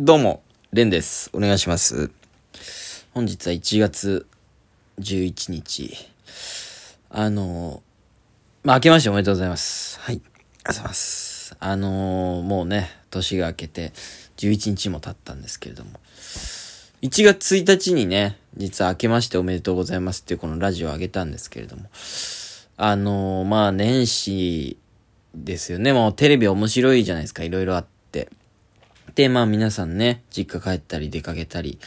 どうも、レンです。お願いします。本日は1月11日。あの、まあ、明けましておめでとうございます。はい。ありがとうございます。あのもうね、年が明けて11日も経ったんですけれども。1月1日にね、実は明けましておめでとうございますっていうこのラジオを上げたんですけれども。あのまあ、年始ですよね。もうテレビ面白いじゃないですか。いろいろあって。で、まあ皆さんね、実家帰ったり出かけたり、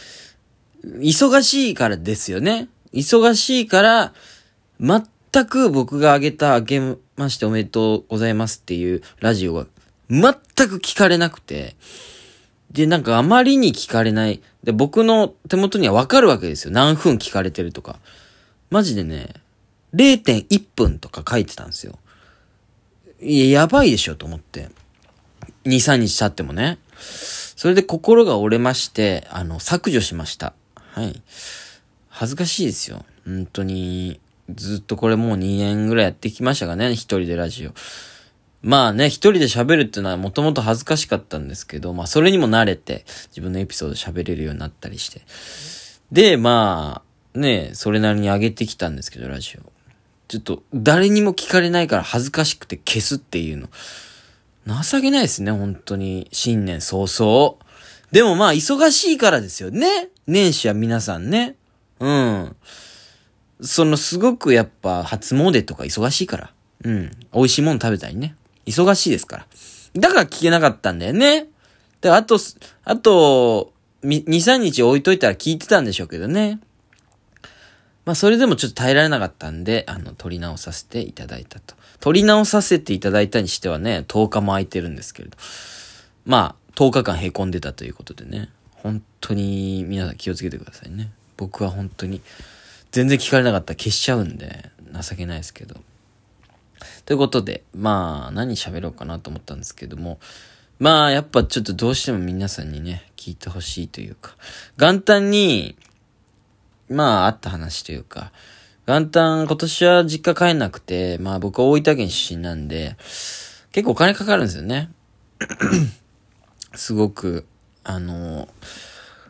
忙しいからですよね。忙しいから、全く僕が挙げた明けましておめでとうございますっていうラジオが全く聞かれなくて、で、なんかあまりに聞かれない。で、僕の手元にはわかるわけですよ。何分聞かれてるとか。マジでね、0.1分とか書いてたんですよ。いや、やばいでしょと思って。2、3日経ってもね。それで心が折れまして、あの、削除しました。はい。恥ずかしいですよ。本当に。ずっとこれもう2年ぐらいやってきましたがね、一人でラジオ。まあね、一人で喋るっていうのはもともと恥ずかしかったんですけど、まあそれにも慣れて、自分のエピソード喋れるようになったりして。で、まあ、ね、それなりに上げてきたんですけど、ラジオ。ちょっと、誰にも聞かれないから恥ずかしくて消すっていうの。情けないですね、本当に。新年早々。でもまあ、忙しいからですよね。年始は皆さんね。うん。その、すごくやっぱ、初詣とか忙しいから。うん。美味しいもの食べたりね。忙しいですから。だから聞けなかったんだよね。で、あと、あと、2、3日置いといたら聞いてたんでしょうけどね。まあ、それでもちょっと耐えられなかったんで、あの、撮り直させていただいたと。撮り直させていただいたにしてはね、10日も空いてるんですけれど。まあ、10日間凹んでたということでね。本当に皆さん気をつけてくださいね。僕は本当に、全然聞かれなかったら消しちゃうんで、情けないですけど。ということで、まあ、何喋ろうかなと思ったんですけども、まあ、やっぱちょっとどうしても皆さんにね、聞いてほしいというか、元旦に、まあ、あった話というか、元旦今年は実家帰んなくて、まあ僕は大分県出身なんで、結構お金かかるんですよね。すごく、あの、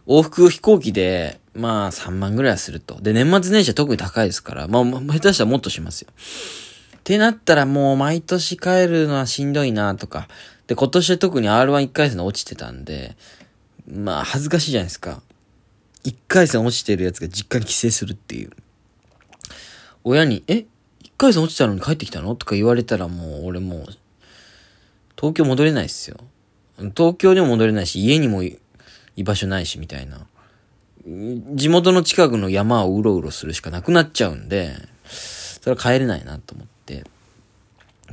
往復飛行機で、まあ3万ぐらいはすると。で、年末年始は特に高いですから、まあ下手したらもっとしますよ。ってなったらもう毎年帰るのはしんどいなとか。で、今年は特に R11 回戦落ちてたんで、まあ恥ずかしいじゃないですか。1回戦落ちてるやつが実家に帰省するっていう。親に、え ?1 回戦落ちたのに帰ってきたのとか言われたらもう俺もう、東京戻れないっすよ。東京にも戻れないし、家にも居場所ないし、みたいな。地元の近くの山をうろうろするしかなくなっちゃうんで、それは帰れないなと思って。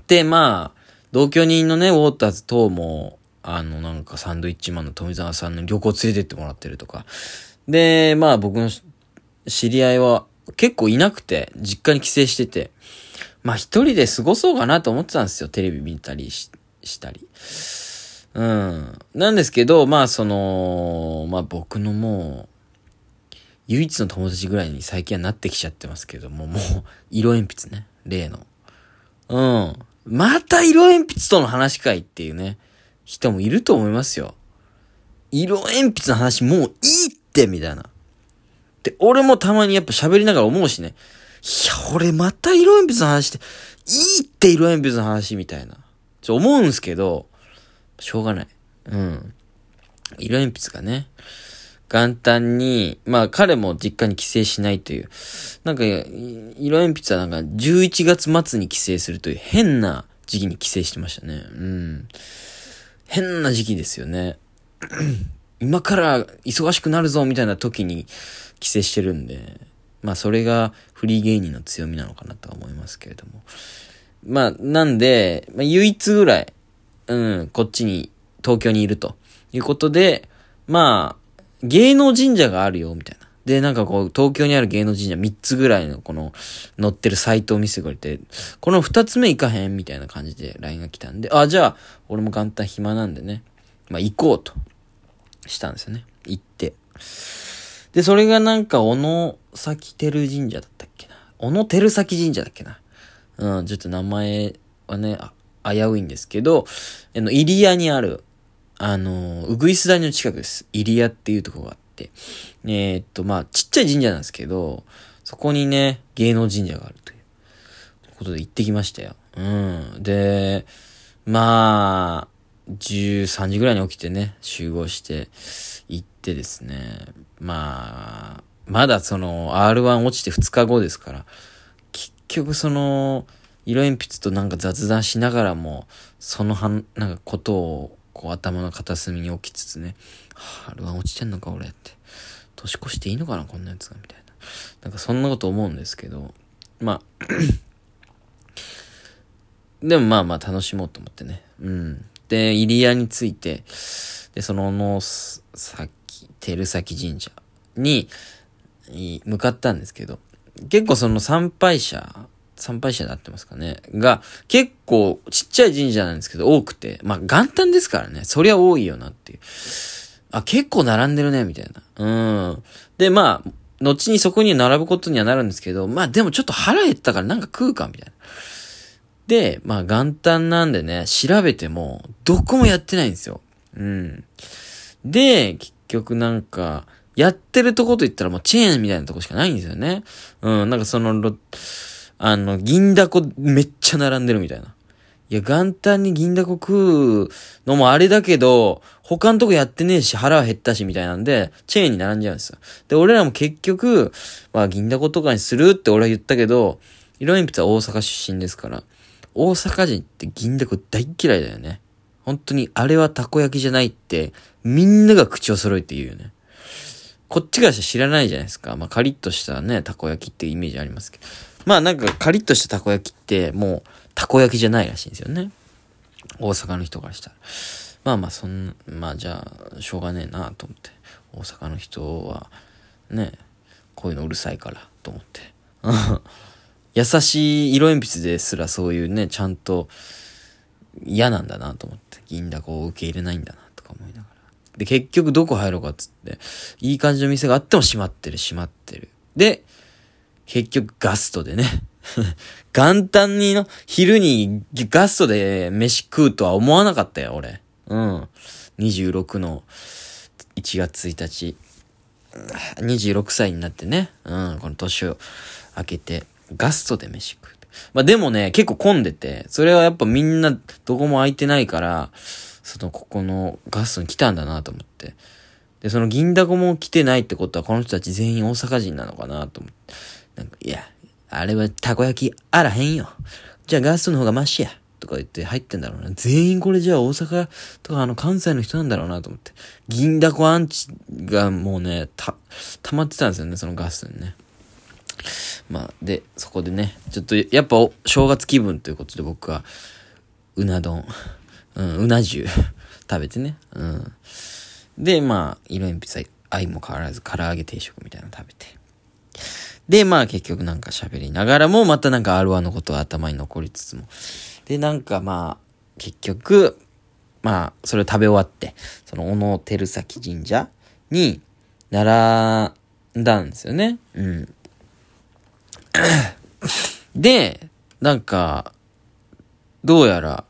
で、まあ、同居人のね、ウォーターズ等も、あの、なんかサンドイッチマンの富澤さんの旅行連れてってもらってるとか。で、まあ僕の知り合いは結構いなくて、実家に帰省してて、まあ一人で過ごそうかなと思ってたんですよ。テレビ見たりしたり。うん。なんですけど、まあその、まあ僕のもう、唯一の友達ぐらいに最近はなってきちゃってますけども、もう、色鉛筆ね。例の。うん。また色鉛筆との話かいっていうね、人もいると思いますよ。色鉛筆の話もういいってみたいな。で、俺もたまにやっぱ喋りながら思うしね。いや、俺また色鉛筆の話して、いいって色鉛筆の話みたいな。ちょ、思うんすけど、しょうがない。うん。色鉛筆がね、元旦に、まあ彼も実家に帰省しないという、なんか、色鉛筆はなんか11月末に帰省するという変な時期に帰省してましたね。うん。変な時期ですよね。今から忙しくなるぞみたいな時に帰省してるんで、まあそれがフリー芸人の強みなのかなとは思いますけれども。まあなんで、まあ唯一ぐらい、うん、こっちに、東京にいるということで、まあ、芸能神社があるよ、みたいな。で、なんかこう、東京にある芸能神社3つぐらいのこの、載ってるサイトを見せてくれて、この2つ目行かへんみたいな感じで LINE が来たんで、あ、じゃあ、俺も元旦暇なんでね、まあ行こうと、したんですよね。行って。で、それがなんか、小野崎照神社だったっけな。小野照崎神社だっけな。うん、ちょっと名前はね、危ういんですけど、あの、入谷にある、あの、うぐいす谷の近くです。入谷っていうとこがあって。えー、っと、まあ、ちっちゃい神社なんですけど、そこにね、芸能神社があるということで行ってきましたよ。うん。で、まあ、13時ぐらいに起きてね、集合して行ってですね、まあ、まだその R1 落ちて2日後ですから、結局その、色鉛筆となんか雑談しながらも、そのはん、なんかことを、こう頭の片隅に置きつつね、はあ、R1 落ちてんのか俺って。年越していいのかなこんなやつがみたいな。なんかそんなこと思うんですけど、まあ でもまあまあ楽しもうと思ってね。うん。で、入谷について、で、そのの、さっき、照崎神社に、向かったんですけど、結構その参拝者、参拝者になってますかね。が、結構ちっちゃい神社なんですけど多くて、まあ元旦ですからね、そりゃ多いよなっていう。あ、結構並んでるね、みたいな。うん。で、まあ、後にそこに並ぶことにはなるんですけど、まあでもちょっと腹減ったからなんか食うか、みたいな。で、まあ元旦なんでね、調べても、どこもやってないんですよ。うん。で、結局なんか、やってるとこと言ったらもうチェーンみたいなとこしかないんですよね。うん、なんかその、あの、銀だこめっちゃ並んでるみたいな。いや、元旦に銀だこ食うのもあれだけど、他のとこやってねえし、腹は減ったし、みたいなんで、チェーンに並んじゃうんですよ。で、俺らも結局、まあ、銀だことかにするって俺は言ったけど、色鉛筆は大阪出身ですから、大阪人って銀だこ大嫌いだよね。本当に、あれはたこ焼きじゃないって、みんなが口を揃えて言うよね。こっちからしたら知らないじゃないですか。まあ、カリッとしたね、たこ焼きってイメージありますけど。まあ、なんかカリッとしたたこ焼きって、もう、たこ焼きじゃないらしいんですよね。大阪の人からしたら。まあまあ、そんまあじゃあ、しょうがねえなと思って。大阪の人は、ね、こういうのうるさいからと思って。優しい色鉛筆ですらそういうね、ちゃんと嫌なんだなと思って。銀だこを受け入れないんだなとか思いながら。で、結局どこ入ろうかっつって、いい感じの店があっても閉まってる、閉まってる。で、結局ガストでね。元旦にの、昼にガストで飯食うとは思わなかったよ、俺。うん。26の1月1日。26歳になってね。うん、この年を明けて、ガストで飯食う。まあでもね、結構混んでて、それはやっぱみんなどこも空いてないから、その、ここのガストに来たんだなと思って。で、その銀だこも来てないってことは、この人たち全員大阪人なのかなと思って。なんか、いや、あれはたこ焼きあらへんよ。じゃあガストの方がマシや。とか言って入ってんだろうな。全員これじゃあ大阪とかあの関西の人なんだろうなと思って。銀だこアンチがもうね、た、溜まってたんですよね、そのガストにね。まあ、で、そこでね、ちょっと、やっぱ、正月気分ということで僕は、うな丼、うん、うな重 食べてね。うん。で、まあ、色鉛筆は愛も変わらず唐揚げ定食みたいなの食べて。で、まあ結局なんか喋りながらも、またなんか R1 のことが頭に残りつつも。で、なんかまあ、結局、まあ、それを食べ終わって、その、小野照崎神社に、並んだんですよね。うん。で、なんか、どうやら、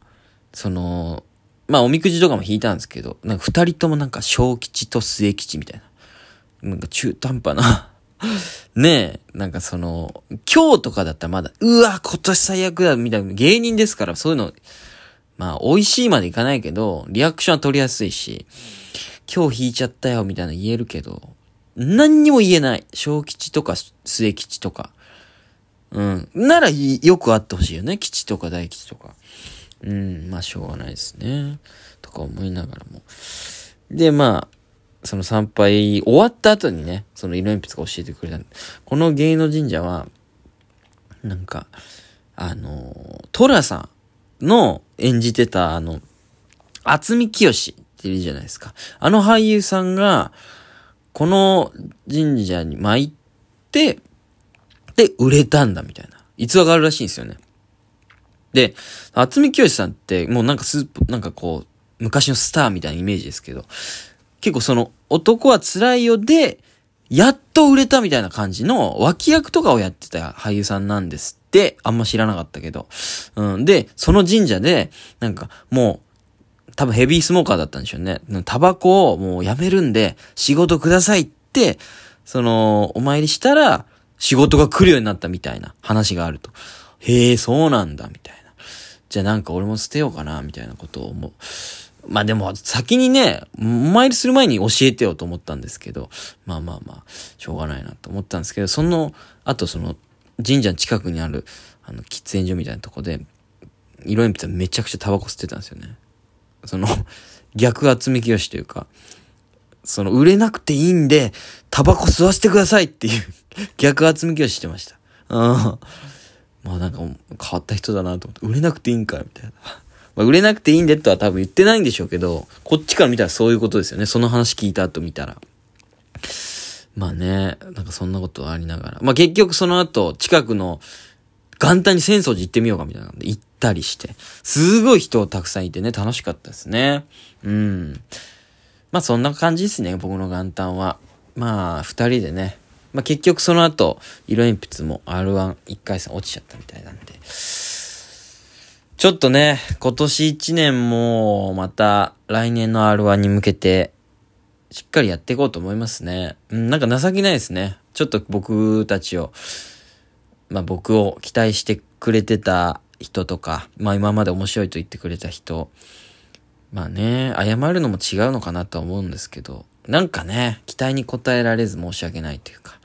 その、まあ、おみくじとかも引いたんですけど、なんか二人ともなんか小吉と末吉みたいな。なんか中途半端な ねえ、なんかその、今日とかだったらまだ、うわ、今年最悪だ、みたいな、芸人ですから、そういうの、まあ、美味しいまでいかないけど、リアクションは取りやすいし、今日引いちゃったよ、みたいな言えるけど、何にも言えない。小吉とか末吉とか。うん。ならよくあってほしいよね。吉とか大吉とか。うん、まあしょうがないですね。とか思いながらも。で、まあ、その参拝終わった後にね、その色鉛筆が教えてくれたこの芸能神社は、なんか、あの、トラさんの演じてた、あの、厚み清っているじゃないですか。あの俳優さんが、この神社に参って、で、売れたんだみたいな逸話があるらしいんですよね。で、厚み清さんって、もうなんかスープ、なんかこう、昔のスターみたいなイメージですけど、結構その、男は辛いよで、やっと売れたみたいな感じの脇役とかをやってた俳優さんなんですって、あんま知らなかったけど。うん。で、その神社で、なんかもう、多分ヘビースモーカーだったんでしょうね。タバコをもうやめるんで、仕事くださいって、その、お参りしたら、仕事が来るようになったみたいな話があると。へえ、そうなんだ、みたいな。じゃあなんか俺も捨てようかな、みたいなことを思う。まあでも、先にね、お参りする前に教えてよと思ったんですけど、まあまあまあ、しょうがないなと思ったんですけど、その、あとその、神社の近くにある、あの、喫煙所みたいなとこで、色鉛筆はめちゃくちゃタバコ吸ってたんですよね。その、逆集め清というか、その、売れなくていいんで、タバコ吸わせてくださいっていう 逆集め清してました。うん。まあなんか変わった人だなと思って、売れなくていいんかみたいな。まあ、売れなくていいんでとは多分言ってないんでしょうけど、こっちから見たらそういうことですよね。その話聞いた後見たら。まあね、なんかそんなことありながら。まあ結局その後、近くの元旦に浅草寺行ってみようかみたいなで行ったりして、すごい人たくさんいてね、楽しかったですね。うん。まあそんな感じですね、僕の元旦は。まあ、二人でね。まあ結局その後、色鉛筆も R1 一回戦落ちちゃったみたいなんで。ちょっとね、今年一年もまた来年の R1 に向けてしっかりやっていこうと思いますね。うん、なんか情けないですね。ちょっと僕たちを、まあ僕を期待してくれてた人とか、まあ今まで面白いと言ってくれた人、まあね、謝るのも違うのかなとは思うんですけど、なんかね、期待に応えられず申し訳ないというか、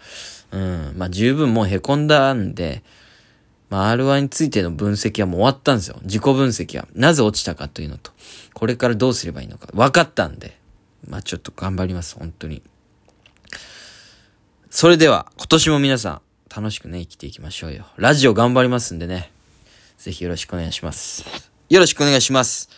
うん、まあ十分もう凹んだんで、まあ、R1 についての分析はもう終わったんですよ。自己分析は。なぜ落ちたかというのと、これからどうすればいいのか。分かったんで。まあ、ちょっと頑張ります。本当に。それでは、今年も皆さん、楽しくね、生きていきましょうよ。ラジオ頑張りますんでね。ぜひよろしくお願いします。よろしくお願いします。